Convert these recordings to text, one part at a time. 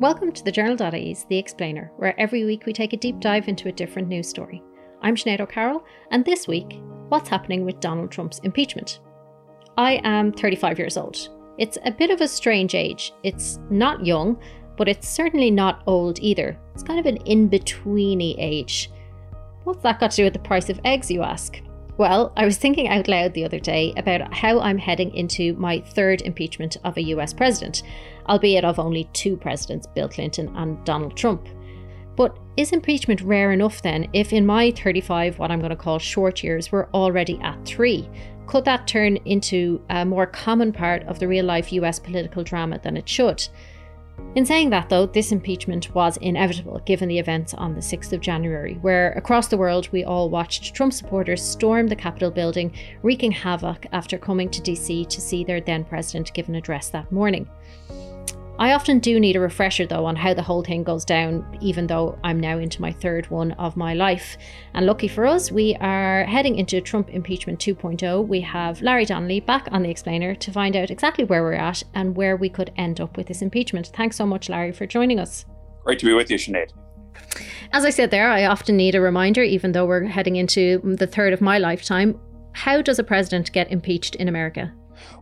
Welcome to the Journal.ie's The Explainer, where every week we take a deep dive into a different news story. I'm Sinead O'Carroll, and this week, what's happening with Donald Trump's impeachment? I am 35 years old. It's a bit of a strange age. It's not young, but it's certainly not old either. It's kind of an in betweeny age. What's that got to do with the price of eggs, you ask? Well, I was thinking out loud the other day about how I'm heading into my third impeachment of a US president, albeit of only two presidents, Bill Clinton and Donald Trump. But is impeachment rare enough then if in my 35, what I'm going to call short years, we're already at three? Could that turn into a more common part of the real life US political drama than it should? In saying that, though, this impeachment was inevitable given the events on the 6th of January, where across the world we all watched Trump supporters storm the Capitol building, wreaking havoc after coming to DC to see their then president give an address that morning. I often do need a refresher though on how the whole thing goes down, even though I'm now into my third one of my life. And lucky for us, we are heading into Trump impeachment 2.0. We have Larry Donnelly back on the explainer to find out exactly where we're at and where we could end up with this impeachment. Thanks so much, Larry, for joining us. Great to be with you, Sinead. As I said there, I often need a reminder, even though we're heading into the third of my lifetime. How does a president get impeached in America?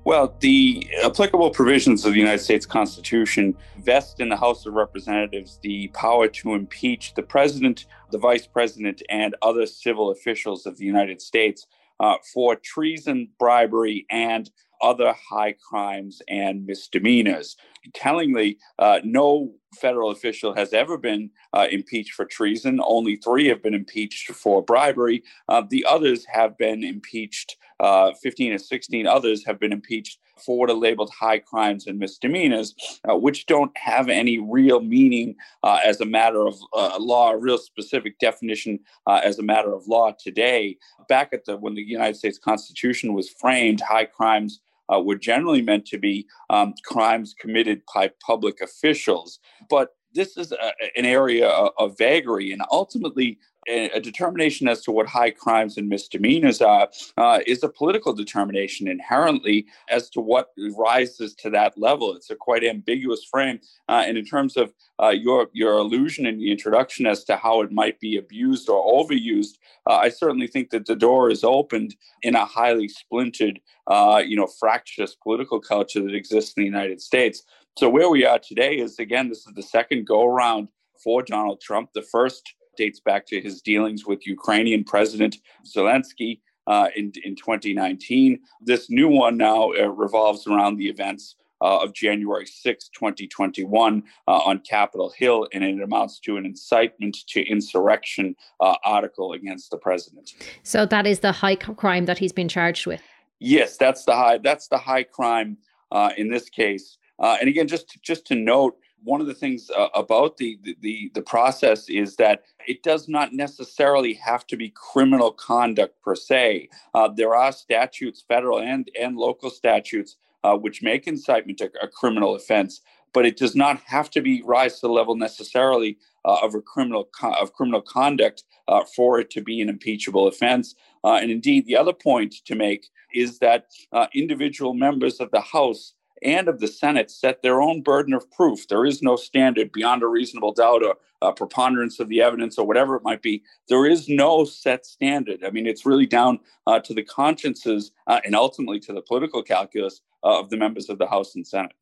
Well, the applicable provisions of the United States Constitution vest in the House of Representatives the power to impeach the president, the vice president, and other civil officials of the United States uh, for treason, bribery, and other high crimes and misdemeanors. Tellingly, uh, no federal official has ever been uh, impeached for treason. Only three have been impeached for bribery. Uh, the others have been impeached, uh, 15 or 16 others have been impeached for what are labeled high crimes and misdemeanors, uh, which don't have any real meaning uh, as a matter of uh, law, a real specific definition as a matter of law today. Back at the when the United States Constitution was framed, high crimes uh, were generally meant to be um, crimes committed by public officials. But this is a, an area of, vagary, and ultimately, a, determination as to what high crimes and misdemeanors are uh, is a political determination inherently as to what rises to that level. It's a quite ambiguous frame. Uh, and in terms of uh, your your allusion in the introduction as to how it might be abused or overused, uh, I certainly think that the door is opened in a highly splintered, uh, you know, fractious political culture that exists in the United States. So where we are today is again, this is the second go around for Donald Trump. The first dates back to his dealings with Ukrainian President Zelensky uh, in, in 2019. This new one now uh, revolves around the events uh, of January 6, 2021, uh, on Capitol Hill, and it amounts to an incitement to insurrection uh, article against the president. So that is the high crime that he's been charged with. Yes, that's the high. That's the high crime uh, in this case. And again, just just to note, one of the things uh, about the, the the process is that it does not necessarily have to be criminal conduct per se. Uh, there are statutes, federal and and local statutes, uh, which make incitement a, a, criminal offense, but it does not have to be rise to the level necessarily uh, of a criminal of criminal conduct uh, for it to be an impeachable offense. Uh, and indeed, the other point to make is that individual members of the House and of the Senate set their own burden of proof. There is no standard beyond a reasonable doubt or preponderance of the evidence or whatever it might be. There is no set standard. I mean, it's really down uh, to the consciences uh, and ultimately to the political calculus uh, of the members of the House and Senate.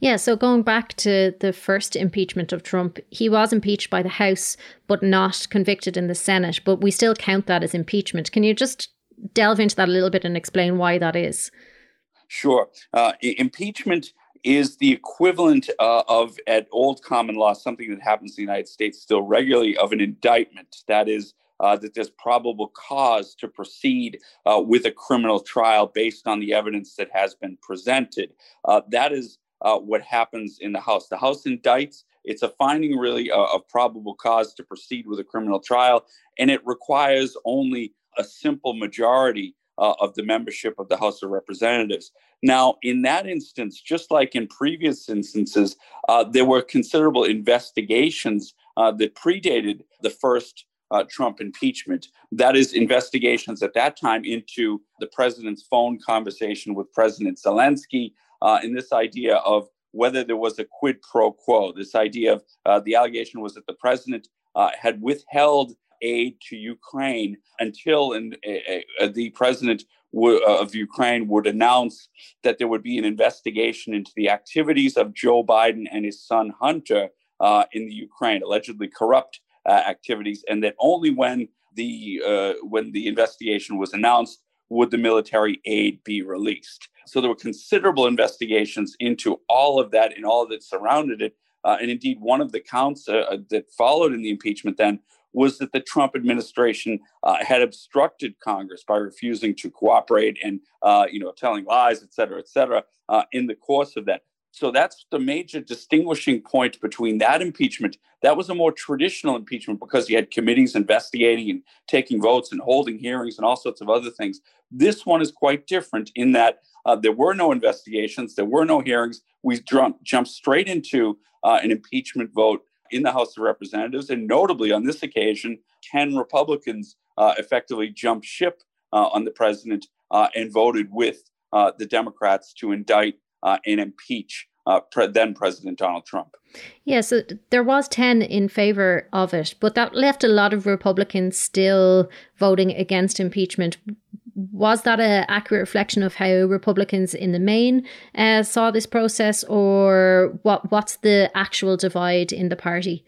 Yeah, so going back to the first impeachment of Trump, he was impeached by the House, but not convicted in the Senate. But we still count that as impeachment. Can you just delve into that a little bit and explain why that is? Sure. Uh, impeachment is the equivalent uh, of, at old common law, something that happens in the United States still regularly, of an indictment. That is, uh, that there's probable cause to proceed uh, with a criminal trial based on the evidence that has been presented. Uh, that is uh, what happens in the House. The House indicts. It's a finding, really, of probable cause to proceed with a criminal trial, and it requires only a simple majority uh, of the membership of the House of Representatives. Now, in that instance, just like in previous instances, uh, there were considerable investigations uh, that predated the first uh, Trump impeachment. That is, investigations at that time into the president's phone conversation with President Zelensky, uh, and this idea of whether there was a quid pro quo. This idea of uh, the allegation was that the president uh, had withheld aid to Ukraine until and uh, uh, the president w- uh, of Ukraine would announce that there would be an investigation into the activities of Joe Biden and his son Hunter uh, in the Ukraine, allegedly corrupt uh, activities, and that only when the uh, when the investigation was announced would the military aid be released. So there were considerable investigations into all of that and all that surrounded it. Uh, and indeed, one of the counts uh, that followed in the impeachment then was that the Trump administration uh, had obstructed Congress by refusing to cooperate and, uh, you know, telling lies, et cetera, et cetera, uh, in the course of that. So that's the major distinguishing point between that impeachment. That was a more traditional impeachment because you had committees investigating and taking votes and holding hearings and all sorts of other things. This one is quite different in that uh, there were no investigations, there were no hearings. We jumped, straight into uh, an impeachment vote in the House of Representatives. And notably, on this occasion, 10 Republicans uh, effectively jumped ship uh, on the president uh, and voted with uh, the Democrats to indict uh, and impeach uh, pre- then President Donald Trump. Yeah, so there was 10 in favor of it, but that left a lot of Republicans still voting against impeachment. Was that an accurate reflection of how Republicans in the main uh, saw this process, or what? what's the actual divide in the party?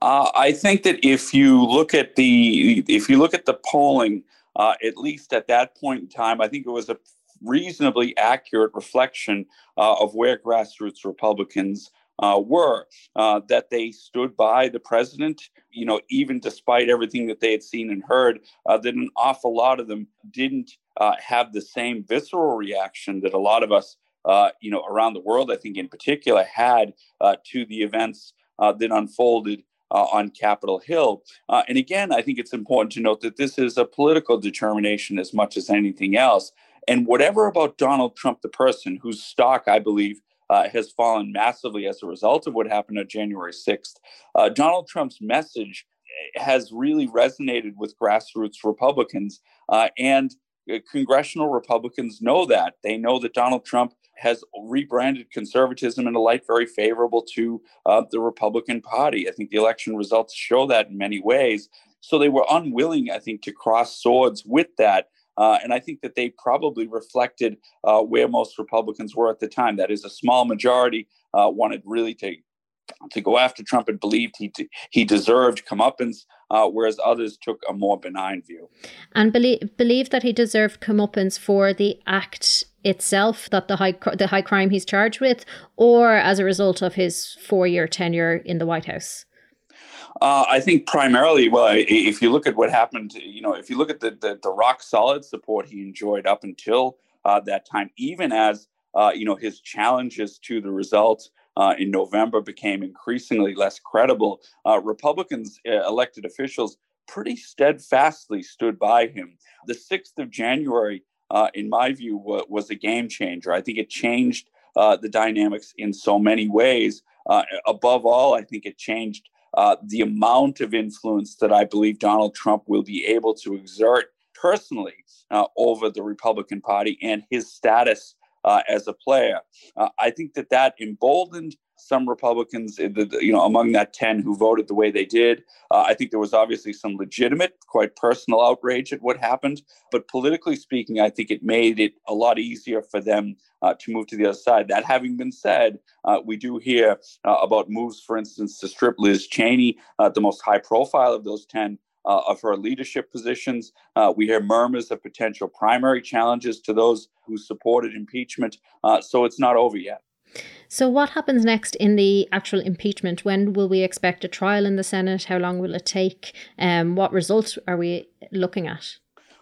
Uh, I think that if you look at the if you look at the polling, uh, at least at that point in time, I think it was a reasonably accurate reflection uh, of where grassroots Republicans uh, were uh, that they stood by the president, you know, even despite everything that they had seen and heard, uh, that an awful lot of them didn't uh, have the same visceral reaction that a lot of us, uh, you know, around the world, I think in particular, had to the events that unfolded. on Capitol Hill. and again, I think it's important to note that this is a political determination as much as anything else. And whatever about Donald Trump, the person whose stock, I believe, uh, has fallen massively as a result of what happened on January 6th, uh, Donald Trump's message has really resonated with grassroots Republicans. Uh, and uh, congressional Republicans know that. They know that Donald Trump has rebranded conservatism in a light very favorable to uh, the Republican Party. I think the election results show that in many ways. So they were unwilling, I think, to cross swords with that. Uh, and I think that they probably reflected uh, where most Republicans were at the time. That is, a small majority uh, wanted really to to go after Trump and believed he he deserved comeuppance, uh, whereas others took a more benign view. And believe believe that he deserved comeuppance for the act itself, that the high the high crime he's charged with, or as a result of his four year tenure in the White House. Uh, I think primarily, well, if you look at what happened, you know, if you look at the the, the rock solid support he enjoyed up until uh, that time, even as uh, you know his challenges to the results uh, in November became increasingly less credible, uh, Republicans uh, elected officials pretty steadfastly stood by him. The sixth of January, in my view, w- was a game changer. I think it changed the dynamics in so many ways. above all, I think it changed uh, the amount of influence that I believe Donald Trump will be able to exert personally uh, over the Republican Party and his status uh, as a player. Uh, I think that that emboldened some Republicans, you know, among that 10 who voted the way they did. Uh, I think there was obviously some legitimate, quite personal outrage at what happened. But politically speaking, I think it made it a lot easier for them uh, to move to the other side. That having been said, uh, we do hear uh, about moves, for instance, to strip Liz Cheney, uh, the most high profile of those 10, uh, of her leadership positions. Uh, we hear murmurs of potential primary challenges to those who supported impeachment. Uh, so it's not over yet. So, what happens next in the actual impeachment? When will we expect a trial in the Senate? How long will it take? Um, what results are we looking at?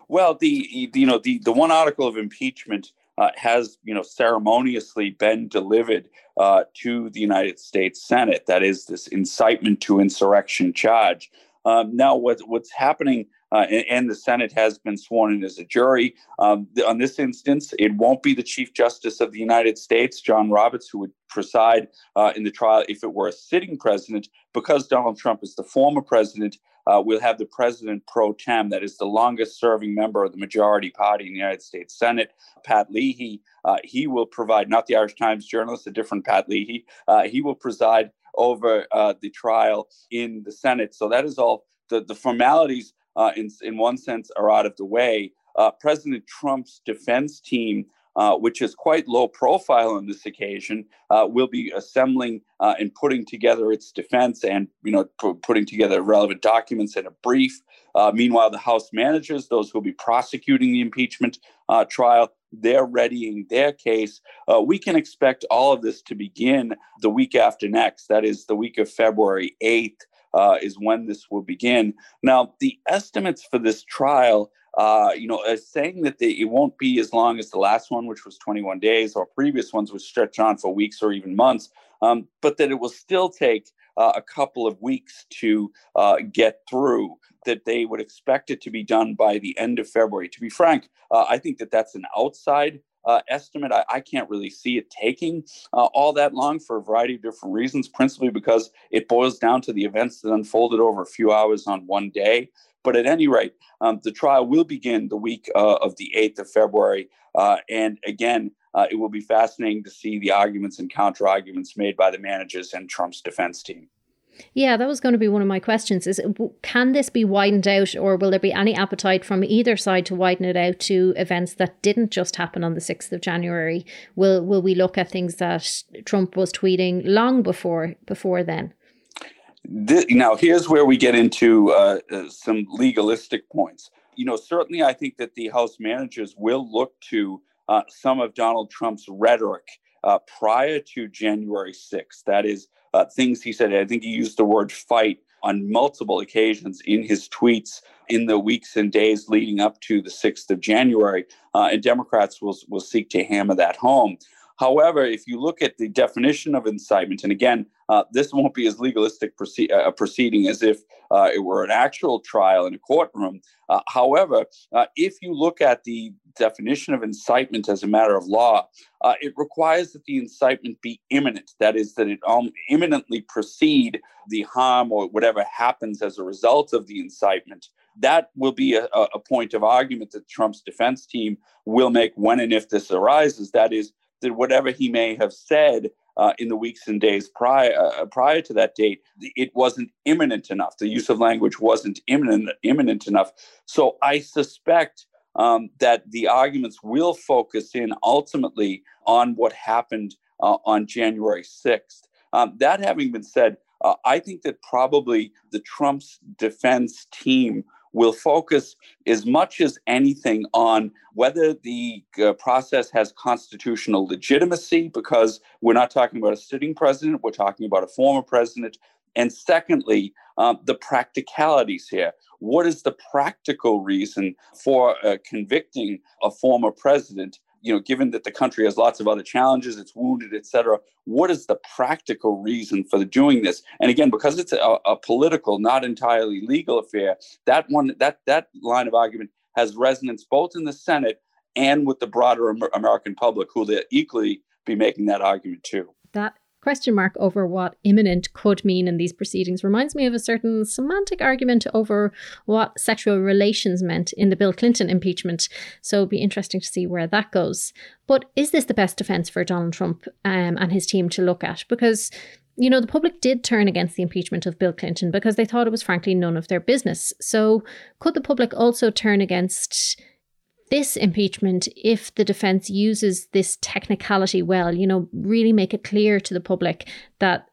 Well, the you know the the one article of impeachment uh, has you know ceremoniously been delivered uh, to the United States Senate. That is this incitement to insurrection charge. Um, now, what, what's happening, uh, and, and, the Senate has been sworn in as a jury. Um, the, on this instance, it won't be the Chief Justice of the United States, John Roberts, who would preside uh, in the trial if it were a sitting president, because Donald Trump is the former president. Uh, we'll have the president pro tem, that is the longest serving member of the majority party in the United States Senate, Pat Leahy. Uh, he will provide, not the Irish Times journalist, a different Pat Leahy, uh, he will preside over uh, the trial in the Senate. So that is all the, the formalities, uh, in, in one sense, are out of the way. Uh, President Trump's defense team uh, which is quite low profile on this occasion, uh, will be assembling uh, and putting together its defense and you know p- putting together relevant documents and a brief. Uh, meanwhile, the House managers, those who will be prosecuting the impeachment uh, trial, they're readying their case. We can expect all of this to begin the week after next. That is the week of February 8th. Uh, is when this will begin. Now, the estimates for this trial uh, you know, saying that they, it won't be as long as the last one, which was 21 days, or previous ones which stretch on for weeks or even months, um, but that it will still take uh, a couple of weeks to uh, get through. That they would expect it to be done by the end of February. To be frank, uh, I think that that's an outside uh, estimate. I, I, can't really see it taking uh, all that long for a variety of different reasons, principally because it boils down to the events that unfolded over a few hours on one day. But at any rate, um, the trial will begin the week uh, of the 8th of February. Uh, and again, uh, it will be fascinating to see the arguments and counter arguments made by the managers and Trump's defense team. Yeah, that was going to be one of my questions. Is can this be widened out, or will there be any appetite from either side to widen it out to events that didn't just happen on the sixth of January? Will Will we look at things that Trump was tweeting long before before then? This, now, here's where we get into uh, uh, some legalistic points. You know, certainly I think that the House managers will look to uh, some of Donald Trump's rhetoric uh, prior to January 6th. That is, uh, things he said, I think he used the word fight on multiple occasions in his tweets in the weeks and days leading up to the 6th of January. And Democrats will, will seek to hammer that home. However, if you look at the definition of incitement, and again, uh, this won't be as legalistic proce- uh, proceeding as if uh, it were an actual trial in a courtroom. Uh, however, uh, if you look at the definition of incitement as a matter of law, uh, it requires that the incitement be imminent. That is, that it um, imminently precede the harm or whatever happens as a result of the incitement. That will be a, a point of argument that Trump's defense team will make when and if this arises. That is, that whatever he may have said uh, in the weeks and days prior uh, prior to that date, it wasn't imminent enough. The use of language wasn't imminent imminent enough. So I suspect um, that the arguments will focus in ultimately on what happened uh, on January sixth. Um, that having been said, uh, I think that probably the Trump's defense team will focus as much as anything on whether the uh, process has constitutional legitimacy, because we're not talking about a sitting president, we're talking about a former president. And secondly, um, the practicalities here. What is the practical reason for uh, convicting a former president you know, given that the country has lots of other challenges, it's wounded, et cetera, what is the practical reason for doing this? And again, because it's a, a political, not entirely legal affair, that one, that that line of argument has resonance both in the Senate and with the broader American public, who will equally be making that argument too. That question mark over what imminent could mean in these proceedings reminds me of a certain semantic argument over what sexual relations meant in the Bill Clinton impeachment. So it'll be interesting to see where that goes. But is this the best defense for Donald Trump um, and his team to look at? Because you know, the public did turn against the impeachment of Bill Clinton because they thought it was frankly none of their business. So, could the public also turn against this impeachment, if the defense uses this technicality well, you know, really make it clear to the public that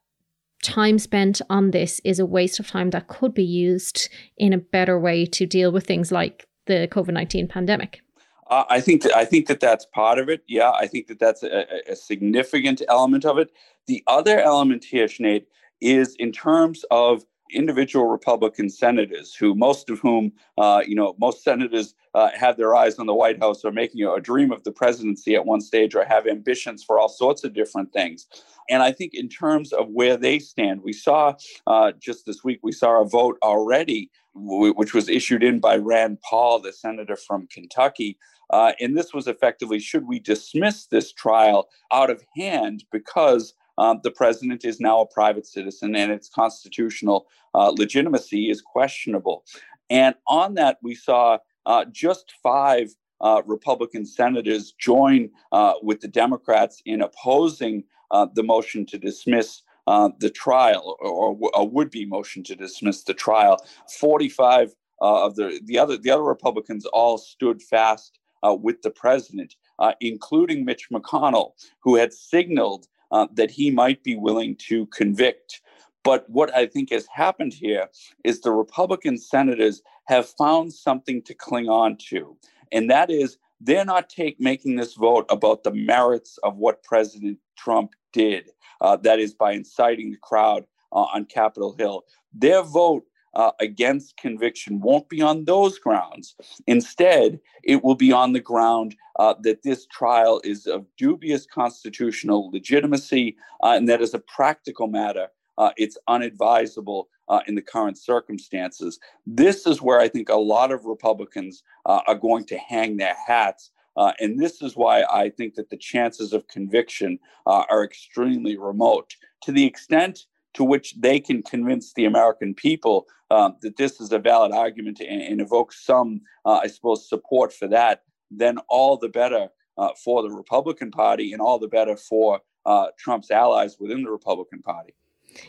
time spent on this is a waste of time that could be used in a better way to deal with things like the COVID 19 pandemic. Uh, I think that I think that that's part of it. Yeah, I think that that's a, a significant element of it. The other element here, Sinead, is in terms of individual Republican senators, who most of whom, uh, you know, most senators uh, have their eyes on the White House or making a dream of the presidency at one stage or have ambitions for all sorts of different things. And I think in terms of where they stand, we saw uh, just this week, we saw a vote already, w- which was issued in by Rand Paul, the senator from Kentucky. Uh, and this was effectively should we dismiss this trial out of hand because um, the president is now a private citizen and its constitutional uh, legitimacy is questionable. And on that, we saw uh, just five uh, Republican senators join uh, with the Democrats in opposing uh, the motion to dismiss uh, the trial or, a would-be motion to dismiss the trial. 45 of the, the other the other Republicans all stood fast with the president, including Mitch McConnell, who had signaled uh, that he might be willing to convict. But what I think has happened here is the Republican senators have found something to cling on to, and that is they're not take making this vote about the merits of what President Trump did. Uh, that is by inciting the crowd uh, on Capitol Hill. Their vote uh, against conviction won't be on those grounds. Instead, it will be on the ground uh, that this trial is of dubious constitutional legitimacy uh, and that as a practical matter, uh, it's unadvisable uh, in the current circumstances. This is where I think a lot of Republicans uh, are going to hang their hats. and this is why I think that the chances of conviction are extremely remote. To the extent to which they can convince the American people um, that this is a valid argument and, and evoke some, uh, I suppose, support for that, then all the better uh, for the Republican Party and all the better for uh, Trump's allies within the Republican Party.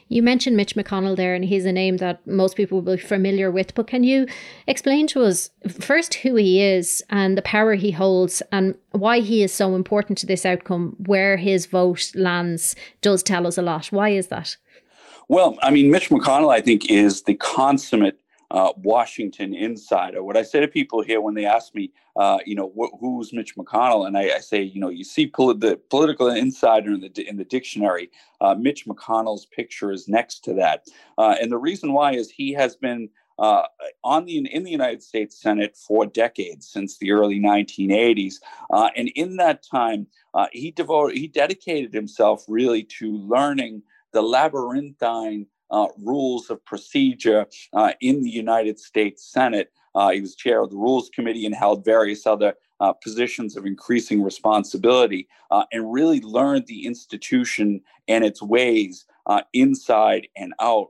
You mentioned Mitch McConnell there, and he's a name that most people will be familiar with. But can you explain to us first who he is and the power he holds and why he is so important to this outcome? Where his vote lands does tell us a lot. Why is that? Well, I mean, Mitch McConnell, I think, is the consummate uh, Washington insider. What I say to people here when they ask me, uh, you know, wh- who's Mitch McConnell, and I, I say, you know, you see pol- the political insider in the in the dictionary. Uh, Mitch McConnell's picture is next to that, uh, and the reason why is he has been. Uh, on the in the United States Senate for decades since the early 1980s, uh, and in that time, he devoted he dedicated himself really to learning the labyrinthine uh, rules of procedure uh, in the United States Senate. Uh, he was chair of the Rules Committee and held various other uh, positions of increasing responsibility uh, and really learned the institution and its ways uh, inside and out.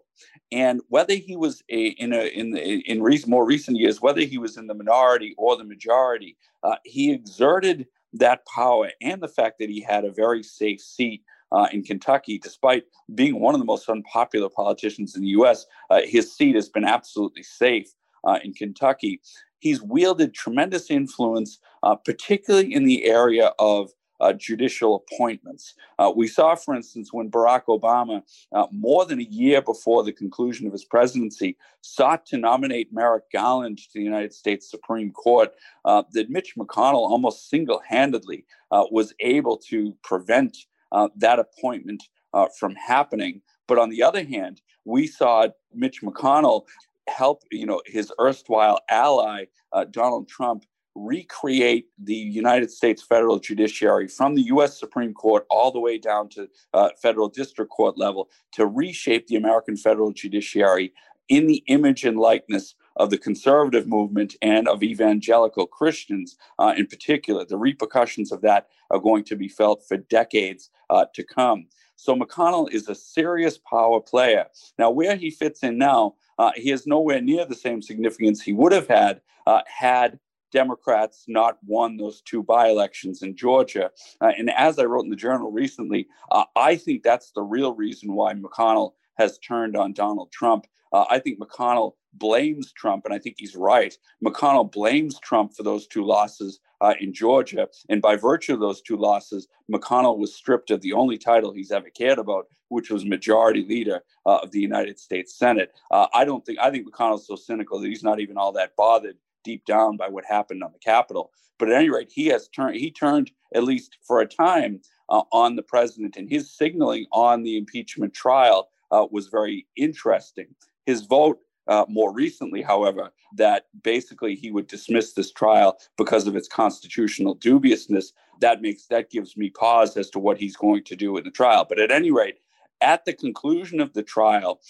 And whether he was a, in a, in in more recent years, whether he was in the minority or the majority, he exerted that power and the fact that he had a very safe seat uh, in Kentucky, despite being one of the most unpopular politicians in the U.S. Uh, his seat has been absolutely safe uh, in Kentucky. He's wielded tremendous influence, uh, particularly in the area of uh, judicial appointments. Uh, we saw, for instance, when Barack Obama, uh, more than a year before the conclusion of his presidency, sought to nominate Merrick Garland to the United States Supreme Court, uh, that Mitch McConnell almost single handedly uh, was able to prevent uh, that appointment uh, from happening. But on the other hand, we saw Mitch McConnell help, you know, his erstwhile ally uh, Donald Trump recreate the United States federal judiciary from the U.S. Supreme Court all the way down to uh, federal district court level to reshape the American federal judiciary in the image and likeness of the conservative movement and of evangelical Christians uh, in particular. The repercussions of that are going to be felt for decades uh, to come. So McConnell is a serious power player. Now, where he fits in now, uh, he is nowhere near the same significance he would have had uh, had Democrats not won those two by elections in Georgia. Uh, and as I wrote in the journal recently, uh, I think that's the real reason why McConnell has turned on Donald Trump. Uh, I think McConnell blames Trump, and I think he's right. McConnell blames Trump for those two losses uh, in Georgia. And by virtue of those two losses, McConnell was stripped of the only title he's ever cared about, which was majority leader uh, of the United States Senate. Uh, I don't think, I think McConnell's so cynical that he's not even all that bothered deep down by what happened on the Capitol. But at any rate, he has turned, he turned, at least for a time, uh, on the president, and his signaling on the impeachment trial uh, was very interesting. His vote uh, more recently, however, that basically he would dismiss this trial because of its constitutional dubiousness. That makes that gives me pause as to what he's going to do in the trial. But at any rate, at the conclusion of the trial,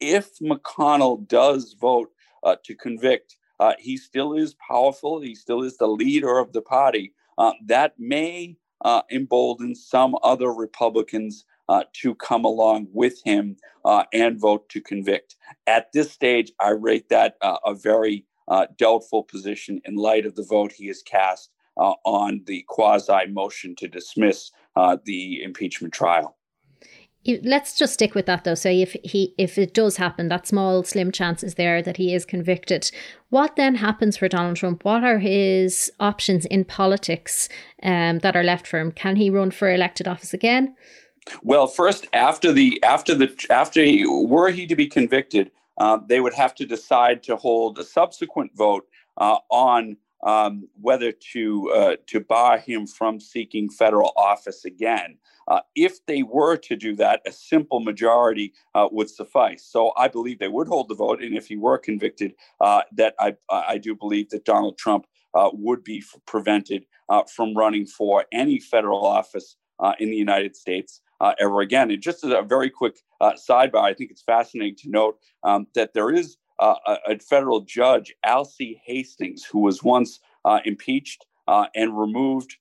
if McConnell does vote uh, to convict, uh, he still is powerful. He still is the leader of the party. Uh, that may uh, embolden some other Republicans uh, to come along with him uh, and vote to convict. At this stage, I rate that uh, a very uh, doubtful position in light of the vote he has cast uh, on the quasi motion to dismiss the impeachment trial. Let's just stick with that though. So if he if it does happen that small slim chance is there that he is convicted what then happens for donald trump? What are his options in politics um, that are left for him? Can he run for elected office again well first after the after the after he were he to be convicted uh, they would have to decide to hold a subsequent vote uh, on um, whether to uh, to bar him from seeking federal office again. Uh, if they were to do that, a simple majority uh, would suffice. So I believe they would hold the vote, and if he were convicted, uh, that I I do believe that Donald Trump would be prevented from running for any federal office in the United States. Ever again. And just as a very quick sidebar, I think it's fascinating to note um, that there is uh, a, a, federal judge, Alcee Hastings, who was once uh, impeached uh, and removed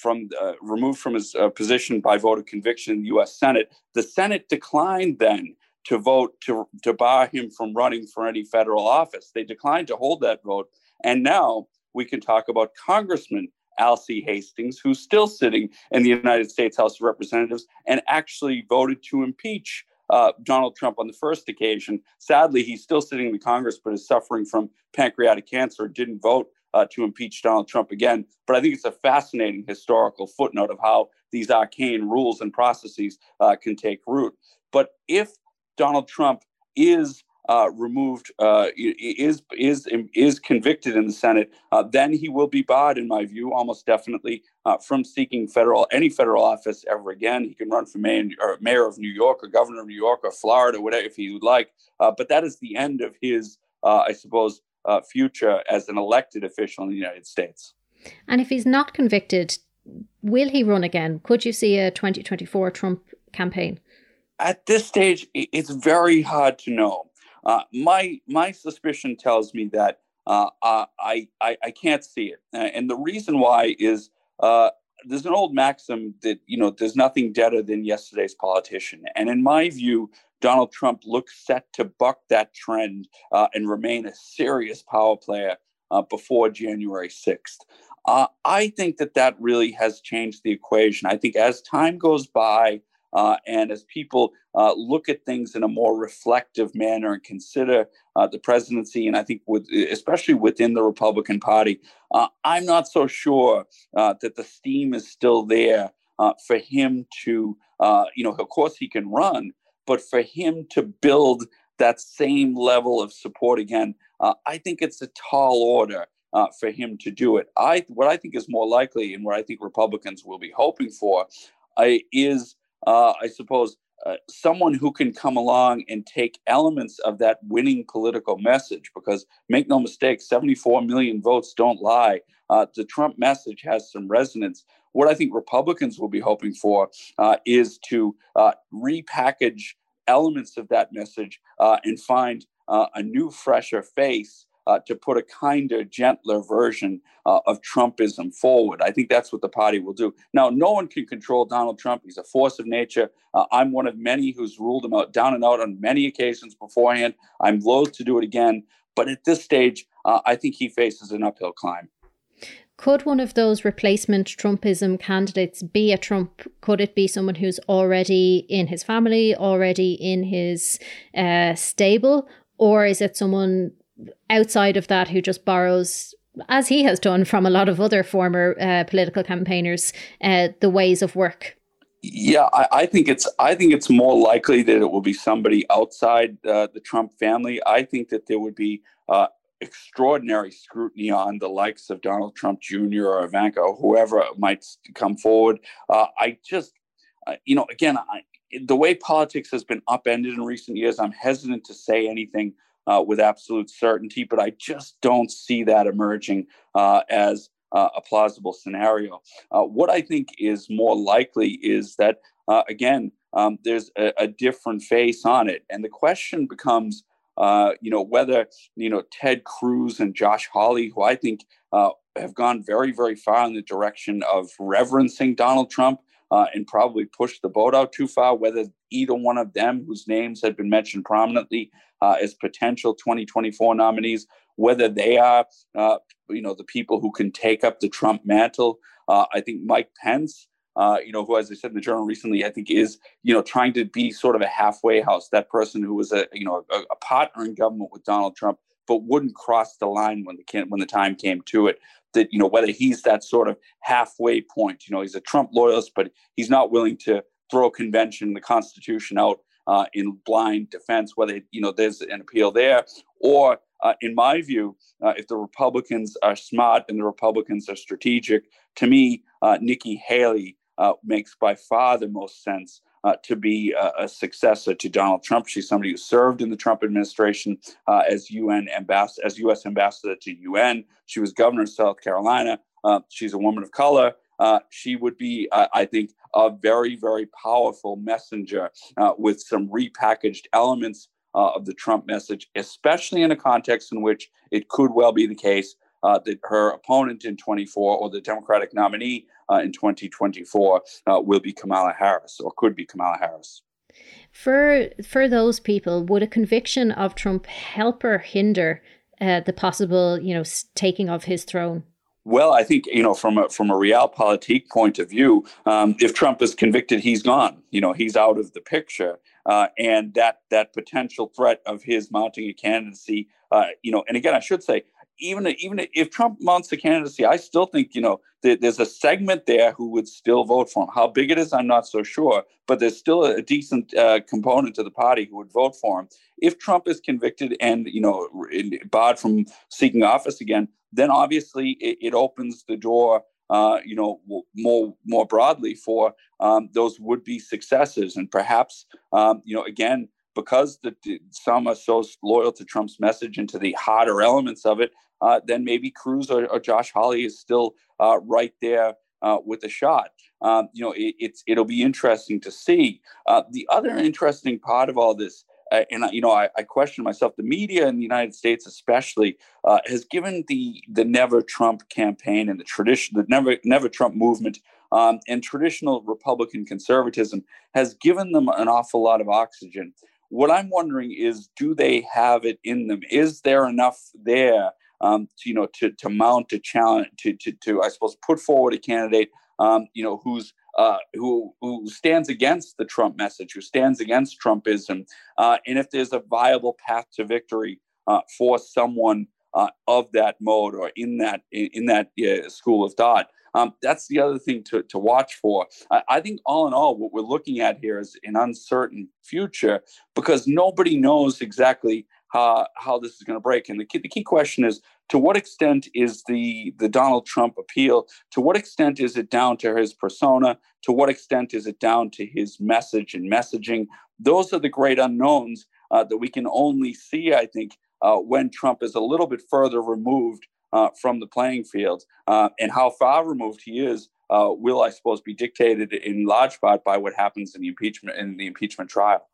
from uh, removed from his uh, position by vote of conviction in the U.S. Senate. The Senate declined then to vote to to bar him from running for any federal office. They declined to hold that vote, and now we can talk about Congressman Alcee Hastings, who's still sitting in the United States House of Representatives and actually voted to impeach uh, Donald Trump on the first occasion. Sadly, he's still sitting in the Congress, but is suffering from pancreatic cancer. Didn't vote uh, to impeach Donald Trump again. But I think it's a fascinating historical footnote of how these arcane rules and processes uh, can take root. But if Donald Trump is uh, removed, uh, is is is convicted in the Senate, uh, then he will be barred, in my view, almost definitely uh, from seeking federal any federal office ever again. He can run for mayor, or mayor of New York, or governor of New York, or Florida, whatever if he would like. but that is the end of his, I suppose, uh, future as an elected official in the United States. And if he's not convicted, will he run again? Could you see a 2024 Trump campaign? At this stage, it's very hard to know. Uh, my my suspicion tells me that uh, I, I I can't see it, uh, and the reason why is uh, there's an old maxim that you know there's nothing deader than yesterday's politician, and in my view, Donald Trump looks set to buck that trend uh, and remain a serious power player before January 6th. Uh, I think that that really has changed the equation. I think as time goes by uh, and as people uh, look at things in a more reflective manner and consider uh, the presidency, and I think with, especially within the Republican Party, I'm not so sure that the steam is still there for him to, you know, of course he can run, but for him to build that same level of support again, uh, I think it's a tall order uh, for him to do it. I what I think is more likely, and what I think Republicans will be hoping for, uh, is uh, I suppose uh, someone who can come along and take elements of that winning political message. Because make no mistake, 74 million votes don't lie. Uh, the Trump message has some resonance. What I think Republicans will be hoping for uh, is to uh, repackage elements of that message uh, and find a new, fresher face uh, to put a kinder, gentler version uh, of Trumpism forward. I think that's what the party will do. Now, no one can control Donald Trump. He's a force of nature. Uh, I'm one of many who's ruled him out down and out on many occasions beforehand. I'm loath to do it again. But at this stage, uh, I think he faces an uphill climb. Could one of those replacement Trumpism candidates be a Trump? Could it be someone who's already in his family, already in his uh, stable? Or is it someone outside of that who just borrows, as he has done from a lot of other former uh, political campaigners, uh, the ways of work? Yeah, I, I, think it's I think it's more likely that it will be somebody outside uh, the Trump family. I think that there would be uh, extraordinary scrutiny on the likes of Donald Trump Jr. or Ivanka or whoever might come forward. Uh, I just, uh, you know, again, I, the way politics has been upended in recent years, I'm hesitant to say anything uh, with absolute certainty, but I just don't see that emerging uh, as uh, a plausible scenario. Uh, what I think is more likely is that, again, um, there's a, a different face on it. And the question becomes, uh, you know, whether, you know, Ted Cruz and Josh Hawley, who I think uh, have gone very, very far in the direction of reverencing Donald Trump, uh, and probably pushed the boat out too far. Whether either one of them, whose names had been mentioned prominently uh, as potential 2024 nominees, whether they are, uh, you know, the people who can take up the Trump mantle. Uh, I think Mike Pence. Uh, you know, who, as I said in the journal recently, I think is, you know, trying to be sort of a halfway house. That person who was a, you know, a, a partner in government with Donald Trump, but wouldn't cross the line when the when the time came to it. That you know whether he's that sort of halfway point. You know, he's a Trump loyalist, but he's not willing to throw a convention, the Constitution out uh, in blind defense. Whether you know there's an appeal there, or uh, in my view, uh, if the Republicans are smart and the Republicans are strategic, to me, uh, Nikki Haley uh, makes by far the most sense uh, to be a, successor to Donald Trump. She's somebody who served in the Trump administration as UN ambassador, as U.S. ambassador to UN. She was governor of South Carolina. She's a woman of color. Uh, she would be, uh, I think, a very, very powerful messenger uh, with some repackaged elements of the Trump message, especially in a context in which it could well be the case uh, that her opponent in 24 or the Democratic nominee uh, in 2024 uh, will be Kamala Harris or could be Kamala Harris. For for those people, would a conviction of Trump help or hinder uh, the possible, you know, taking of his throne? Well, I think you know from a from a realpolitik point of view, um, if Trump is convicted, he's gone. You know, he's out of the picture, uh, and that that potential threat of his mounting a candidacy, uh, you know, and again, I should say, even even if Trump mounts the candidacy, I still think you know there's a segment there who would still vote for him. How big it is, I'm not so sure, but there's still a, decent uh, component to the party who would vote for him. If Trump is convicted and you know barred from seeking office again, then obviously it, it opens the door. Uh, you know, more more broadly for um, those would-be successors, and perhaps um, you know, again, because the, some are so loyal to Trump's message and to the hotter elements of it, uh, then maybe Cruz or, or, Josh Hawley is still uh, right there uh, with a shot. Um, you know, it, it's it'll be interesting to see. Uh, the other interesting part of all this, uh, and you know, I, I, question myself. The media in the United States, especially, uh, has given the the Never Trump campaign and the tradition, the Never Never Trump movement. Um, and traditional Republican conservatism has given them an awful lot of oxygen. What I'm wondering is, do they have it in them? Is there enough there um, to, you know, to, to mount a challenge, to, to, to, I suppose, put forward a candidate, um, you know, who's uh, who who stands against the Trump message, who stands against Trumpism, uh, and if there's a viable path to victory uh, for someone uh, of that mode or in that in, in that school of thought. Um, that's the other thing to, to watch for. I, I, think all in all, what we're looking at here is an uncertain future because nobody knows exactly how, this is going to break. And the key, the key question is to what extent is the, the Donald Trump appeal, to what extent is it down to his persona? To what extent is it down to his message and messaging? Those are the great unknowns uh, that we can only see, I think, uh, when Trump is a little bit further removed uh, from the playing field. Uh, and how far removed he is uh, will, I suppose, be dictated in large part by what happens in the impeachment in the impeachment trial.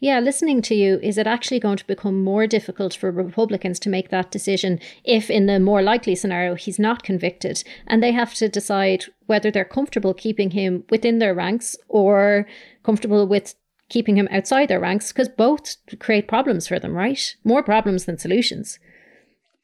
Yeah, listening to you, is it actually going to become more difficult for Republicans to make that decision if, in the more likely scenario, he's not convicted and they have to decide whether they're comfortable keeping him within their ranks or comfortable with keeping him outside their ranks? Because both create problems for them, right? More problems than solutions.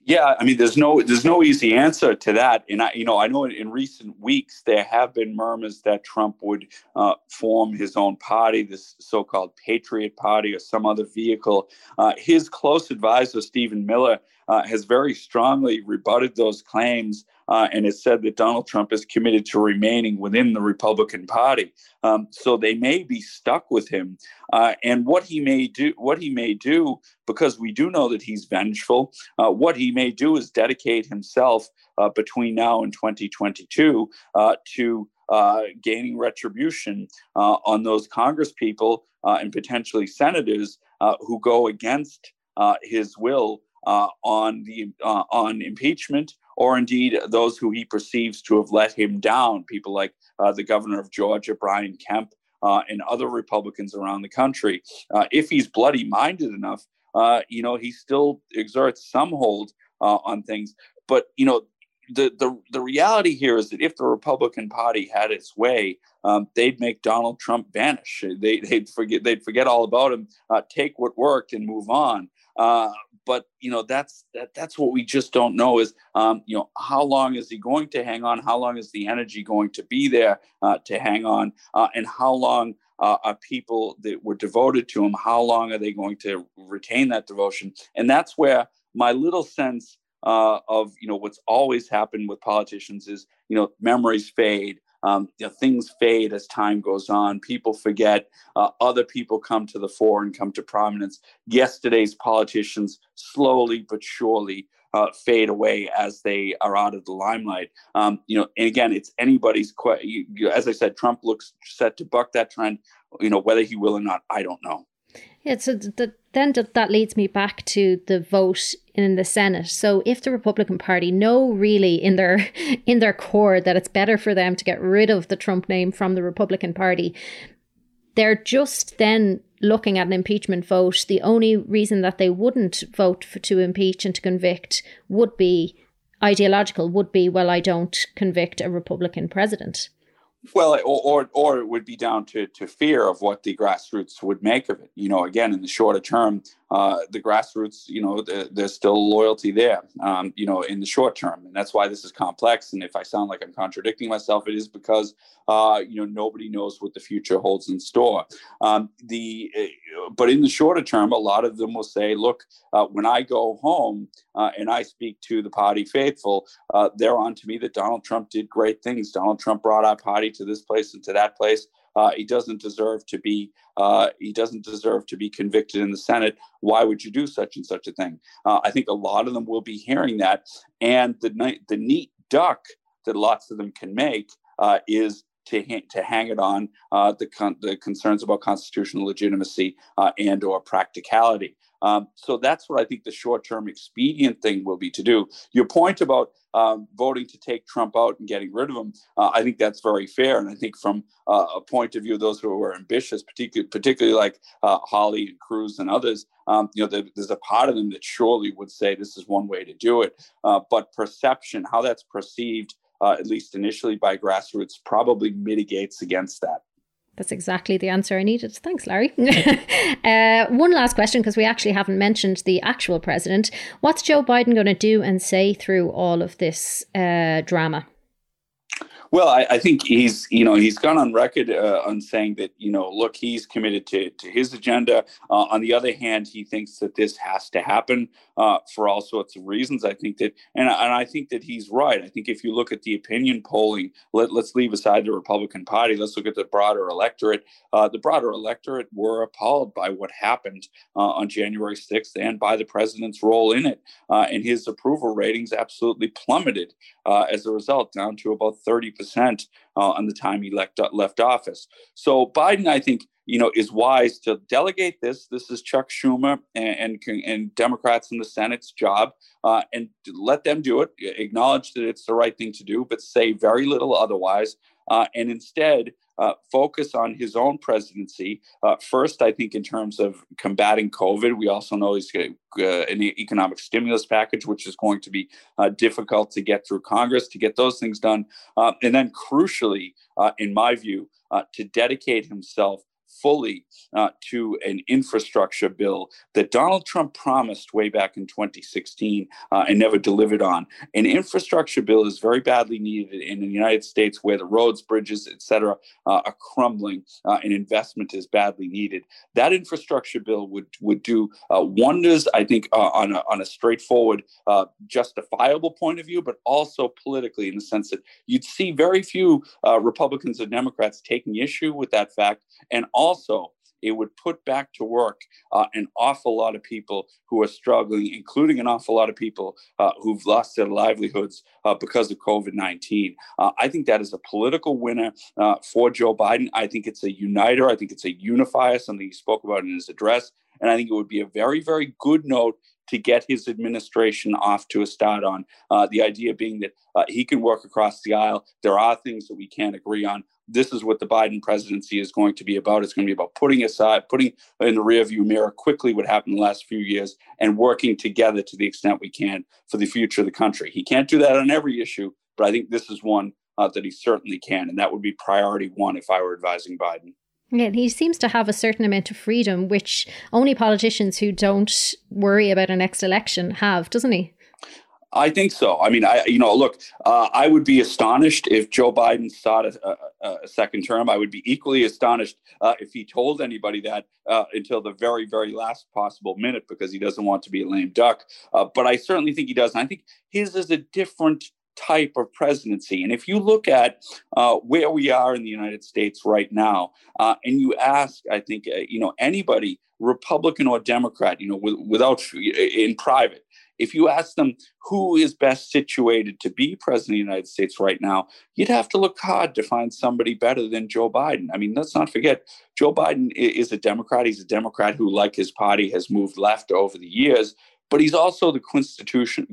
Yeah, I mean, there's no there's no easy answer to that, and I, you know, I know in recent weeks there have been murmurs that Trump would uh, form his own party, this so-called Patriot Party, or some other vehicle. Uh, his close advisor Stephen Miller uh, has very strongly rebutted those claims uh, and has said that Donald Trump is committed to remaining within the Republican Party. Um, so they may be stuck with him, uh, and what he may do, what he may do, because we do know that he's vengeful. Uh, what he may do is dedicate himself uh, between now and 2022 uh, to uh, gaining retribution on those Congress people and potentially senators who go against his will uh, on the uh, on impeachment, or indeed those who he perceives to have let him down, people like uh, the governor of Georgia, Brian Kemp, uh, and other Republicans around the country. Uh, if he's bloody-minded enough, uh, you know, he still exerts some hold on things. But you know, the, the the reality here is that if the Republican Party had its way, um, they'd make Donald Trump vanish. They, would forget they'd forget all about him, uh, take what worked, and move on. Uh, but you know that's that, that's what we just don't know is um, you know how long is he going to hang on? How long is the energy going to be there uh, to hang on? Uh, and how long uh, are people that were devoted to him? How long are they going to retain that devotion? And that's where my little sense uh, of you know what's always happened with politicians is you know memories fade um, you know, things fade as time goes on. People forget. Uh, other people come to the fore and come to prominence. Yesterday's politicians slowly but surely uh, fade away as they are out of the limelight. Um, you know, and again, it's anybody's. As I said, Trump looks set to buck that trend. You know, whether he will or not, I don't know. Yeah, so the, then that leads me back to the vote in the Senate. So if the Republican Party know really in their in their core that it's better for them to get rid of the Trump name from the Republican Party, they're just then looking at an impeachment vote. The only reason that they wouldn't vote for, to impeach and to convict would be ideological. Would be well, I don't convict a Republican president. Well, or, or, or it would be down to to fear of what the grassroots would make of it. You know, again, in the shorter term, uh, the grassroots, you know, the, there's still loyalty there, um, you know, in the short term. And that's why this is complex. And if I sound like I'm contradicting myself, it is because, uh, you know, nobody knows what the future holds in store. Um, the, uh, but in the shorter term, a lot of them will say, look, uh, when I go home uh, and I speak to the party faithful, they're on to me that Donald Trump did great things. Donald Trump brought our party to this place and to that place. Uh, he doesn't deserve to be uh, he doesn't deserve to be convicted in the Senate. Why would you do such and such a thing? Uh, I think a lot of them will be hearing that, and the the neat duck that lots of them can make uh, is to, ha- to hang it on uh, the, con- the concerns about constitutional legitimacy uh, and or practicality. Um, so that's what I think the short-term expedient thing will be to do. Your point about um, voting to take Trump out and getting rid of him, uh, I think that's very fair. And I think from uh, a point of view, of those who are ambitious, particularly, particularly like uh, Hawley and Cruz and others, um, you know, there, there's a part of them that surely would say this is one way to do it. Uh, but perception, how that's perceived, uh, at least initially by grassroots, probably mitigates against that. That's exactly the answer I needed. Thanks, Larry. uh, one last question, because we actually haven't mentioned the actual president. What's Joe Biden going to do and say through all of this uh, drama? Well, I, I, think he's, you know, he's gone on record uh, on saying that, you know, look, he's committed to, to his agenda. Uh, on the other hand, he thinks that this has to happen uh, for all sorts of reasons. I think that, and, and I think that he's right. I think if you look at the opinion polling, let, let's leave aside the Republican Party. Let's look at the broader electorate. Uh, the broader electorate were appalled by what happened uh, on January 6th and by the president's role in it. Uh, and his approval ratings absolutely plummeted as a result, down to about 30% uh, on the time he left left office. So Biden, I think, you know, is wise to delegate this. This is Chuck Schumer and and, and Democrats in the Senate's job, uh, and let them do it. Acknowledge that it's the right thing to do, but say very little otherwise, uh, and instead uh, focus on his own presidency. Uh, first, I think, in terms of combating COVID, we also know he's got uh, an economic stimulus package, which is going to be uh, difficult to get through Congress to get those things done. Uh, and then, crucially, in my view, to dedicate himself fully uh, to an infrastructure bill that Donald Trump promised way back in 2016 uh, and never delivered on. An infrastructure bill is very badly needed in the United States where the roads, bridges, etc., uh, are crumbling uh, and investment is badly needed. That infrastructure bill would would do uh, wonders, I think, uh, on a, on a straightforward, justifiable point of view, but also politically in the sense that you'd see very few Republicans or Democrats taking issue with that fact and also it would put back to work uh, an awful lot of people who are struggling, including an awful lot of people uh, who've lost their livelihoods uh, because of COVID 19. Uh, I think that is a political winner uh, for Joe Biden. I think it's a uniter. I think it's a unifier, something he spoke about in his address. And I think it would be a very, very good note to get his administration off to a start on. Uh, the idea being that uh, he can work across the aisle. There are things that we can't agree on. This is what the Biden presidency is going to be about. It's going to be about putting aside, putting in the rearview mirror quickly what happened the last few years and working together to the extent we can for the future of the country. He can't do that on every issue, but I think this is one uh, that he certainly can. And that would be priority one if I were advising Biden. Yeah, he seems to have a certain amount of freedom, which only politicians who don't worry about a next election have, doesn't he? I think so. I mean, I you know, look, uh, I would be astonished if Joe Biden sought a, a, a second term. I would be equally astonished uh, if he told anybody that uh, until the very, very last possible minute because he doesn't want to be a lame duck. Uh, but I certainly think he does. And I think his is a different type of presidency. And if you look at uh, where we are in the United States right now, uh, and you ask, I think, uh, you know, anybody, Republican or Democrat, you know, with, without in private, if you ask them who is best situated to be president of the United States right now, you'd have to look hard to find somebody better than Joe Biden. I mean, let's not forget, Joe Biden is a Democrat. He's a Democrat who, like his party, has moved left over the years but he's also the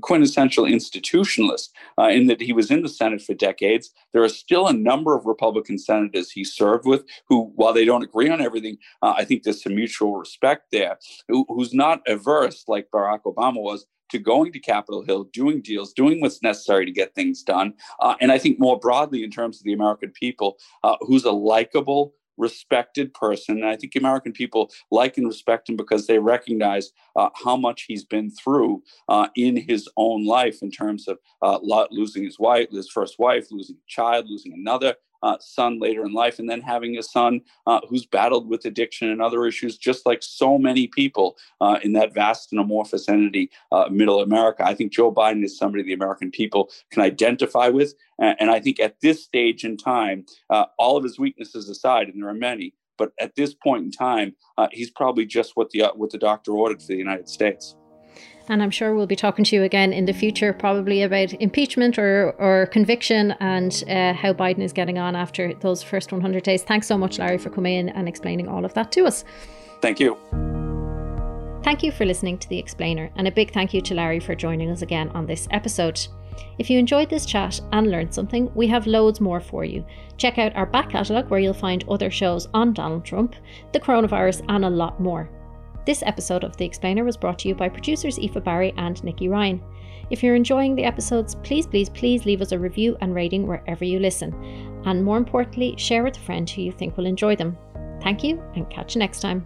quintessential institutionalist uh, in that he was in the Senate for decades. There are still a number of Republican senators he served with who, while they don't agree on everything, uh, I think there's some mutual respect there, who, who's not averse, like Barack Obama was, to going to Capitol Hill, doing deals, doing what's necessary to get things done. Uh, and I think more broadly, in terms of the American people, uh, who's a likable, respected person. And I think American people like and respect him because they recognize uh, how much he's been through uh, in his own life in terms of uh, losing his wife, his first wife, losing a child, losing another, uh, son later in life, and then having a son uh, who's battled with addiction and other issues, just like so many people uh, in that vast and amorphous entity, uh, middle America. I think Joe Biden is somebody the American people can identify with. And, and I think at this stage in time, uh, all of his weaknesses aside, and there are many, but at this point in time, uh, he's probably just what the what the doctor ordered for the United States. And I'm sure we'll be talking to you again in the future, probably about impeachment or, or conviction and uh, how Biden is getting on after those first 100 days. Thanks so much, Larry, for coming in and explaining all of that to us. Thank you. Thank you for listening to The Explainer, and a big thank you to Larry for joining us again on this episode. If you enjoyed this chat and learned something, we have loads more for you. Check out our back catalogue where you'll find other shows on Donald Trump, the coronavirus, and a lot more. This episode of The Explainer was brought to you by producers Aoife Barry and Nikki Ryan. If you're enjoying the episodes, please, please, please leave us a review and rating wherever you listen. And more importantly, share with a friend who you think will enjoy them. Thank you and catch you next time.